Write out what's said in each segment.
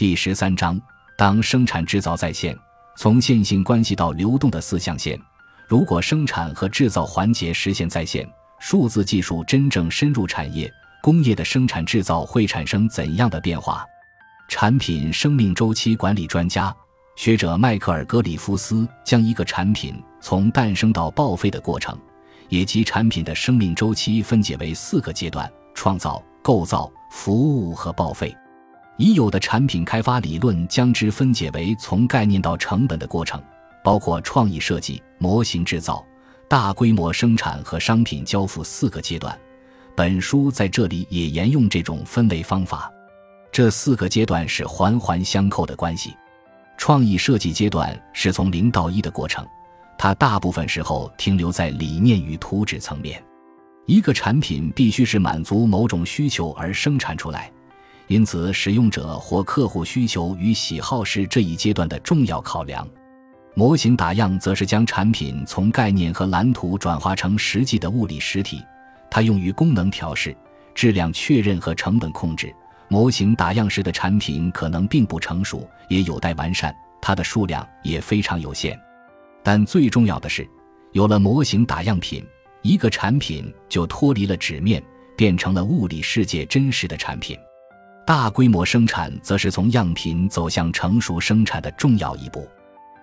第十三章，当生产制造在线，从线性关系到流动的四象限。如果生产和制造环节实现在线，数字技术真正深入产业工业的生产制造会产生怎样的变化？产品生命周期管理专家学者迈克尔·格里夫斯将一个产品从诞生到报废的过程，以及产品的生命周期分解为四个阶段：创造、构造、服务和报废。已有的产品开发理论将之分解为从概念到成本的过程，包括创意设计、模型制造、大规模生产和商品交付四个阶段。本书在这里也沿用这种分类方法。这四个阶段是环环相扣的关系。创意设计阶段是从零到一的过程，它大部分时候停留在理念与图纸层面。一个产品必须是满足某种需求而生产出来。因此，使用者或客户需求与喜好是这一阶段的重要考量。模型打样则是将产品从概念和蓝图转化成实际的物理实体，它用于功能调试、质量确认和成本控制。模型打样时的产品可能并不成熟，也有待完善，它的数量也非常有限。但最重要的是，有了模型打样品，一个产品就脱离了纸面，变成了物理世界真实的产品。大规模生产则是从样品走向成熟生产的重要一步，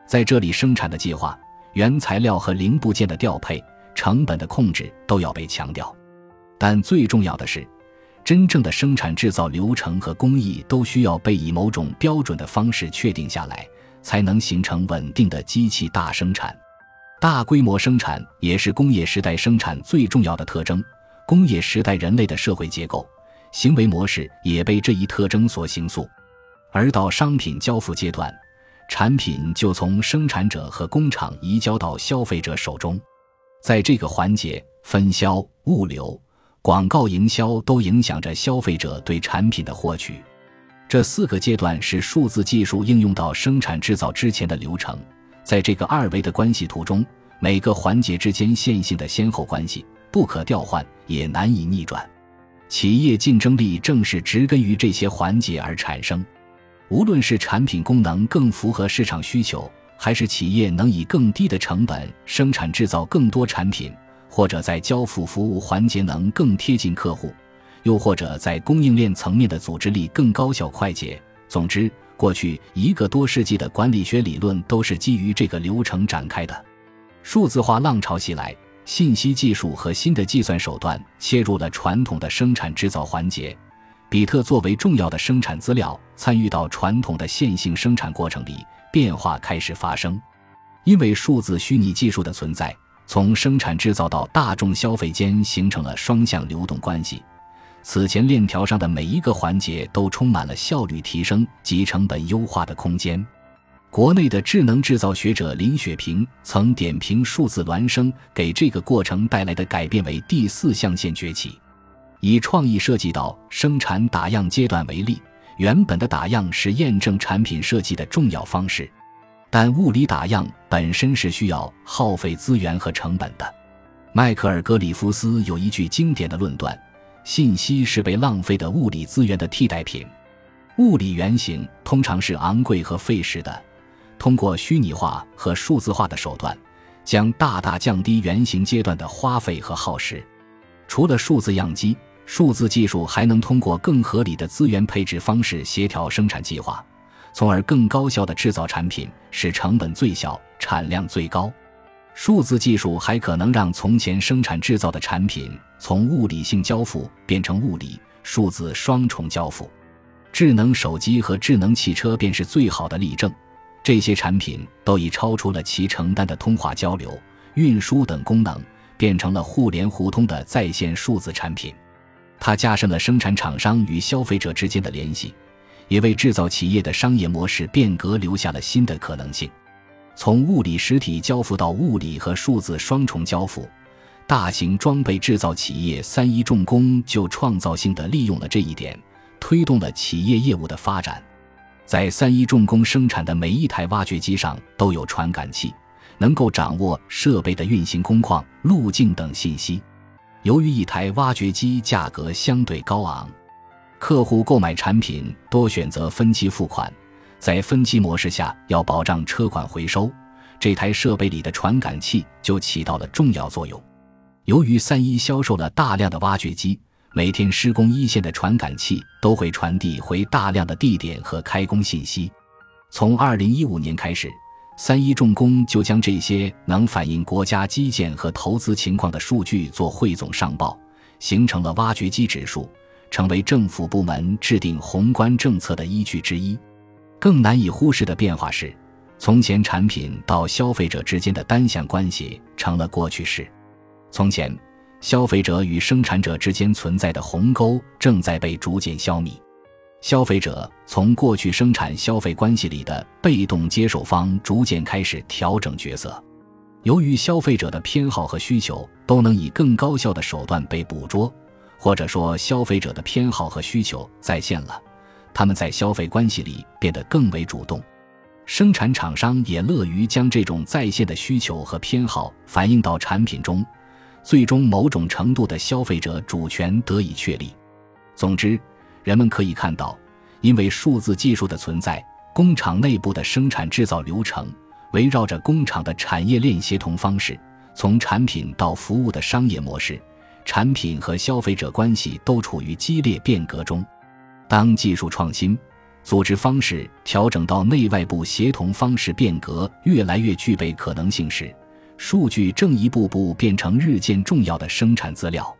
在这里，生产的计划、原材料和零部件的调配、成本的控制都要被强调。但最重要的是，真正的生产制造流程和工艺都需要被以某种标准的方式确定下来，才能形成稳定的机器大生产。大规模生产也是工业时代生产最重要的特征。工业时代人类的社会结构。行为模式也被这一特征所形塑，而到商品交付阶段，产品就从生产者和工厂移交到消费者手中。在这个环节，分销、物流、广告营销都影响着消费者对产品的获取。这四个阶段是数字技术应用到生产制造之前的流程。在这个二维的关系图中，每个环节之间线性的先后关系不可调换，也难以逆转。企业竞争力正是植根于这些环节而产生。无论是产品功能更符合市场需求，还是企业能以更低的成本生产制造更多产品，或者在交付服务环节能更贴近客户，又或者在供应链层面的组织力更高效快捷。总之，过去一个多世纪的管理学理论都是基于这个流程展开的。数字化浪潮袭来。信息技术和新的计算手段切入了传统的生产制造环节，比特作为重要的生产资料参与到传统的线性生产过程里，变化开始发生。因为数字虚拟技术的存在，从生产制造到大众消费间形成了双向流动关系。此前链条上的每一个环节都充满了效率提升及成本优化的空间。国内的智能制造学者林雪平曾点评数字孪生给这个过程带来的改变为第四象限崛起。以创意设计到生产打样阶段为例，原本的打样是验证产品设计的重要方式，但物理打样本身是需要耗费资源和成本的。迈克尔·格里夫斯有一句经典的论断：信息是被浪费的物理资源的替代品。物理原型通常是昂贵和费时的。通过虚拟化和数字化的手段，将大大降低原型阶段的花费和耗时。除了数字样机，数字技术还能通过更合理的资源配置方式协调生产计划，从而更高效的制造产品，使成本最小、产量最高。数字技术还可能让从前生产制造的产品从物理性交付变成物理数字双重交付。智能手机和智能汽车便是最好的例证。这些产品都已超出了其承担的通话交流、运输等功能，变成了互联互通的在线数字产品。它加深了生产厂商与消费者之间的联系，也为制造企业的商业模式变革留下了新的可能性。从物理实体交付到物理和数字双重交付，大型装备制造企业三一重工就创造性地利用了这一点，推动了企业业务的发展。在三一重工生产的每一台挖掘机上都有传感器，能够掌握设备的运行工况、路径等信息。由于一台挖掘机价格相对高昂，客户购买产品多选择分期付款，在分期模式下要保障车款回收，这台设备里的传感器就起到了重要作用。由于三一销售了大量的挖掘机，每天施工一线的传感器都会传递回大量的地点和开工信息。从二零一五年开始，三一重工就将这些能反映国家基建和投资情况的数据做汇总上报，形成了挖掘机指数。成为政府部门制定宏观政策的依据之一。更难以忽视的变化是，从前产品到消费者之间的单向关系成了过去式。从前，消费者与生产者之间存在的鸿沟正在被逐渐消弭。消费者从过去生产消费关系里的被动接受方，逐渐开始调整角色。由于消费者的偏好和需求都能以更高效的手段被捕捉。或者说，消费者的偏好和需求在线了，他们在消费关系里变得更为主动。生产厂商也乐于将这种在线的需求和偏好反映到产品中，最终某种程度的消费者主权得以确立。总之，人们可以看到，因为数字技术的存在，工厂内部的生产制造流程围绕着工厂的产业链协同方式，从产品到服务的商业模式。产品和消费者关系都处于激烈变革中。当技术创新、组织方式调整到内外部协同方式变革越来越具备可能性时，数据正一步步变成日渐重要的生产资料。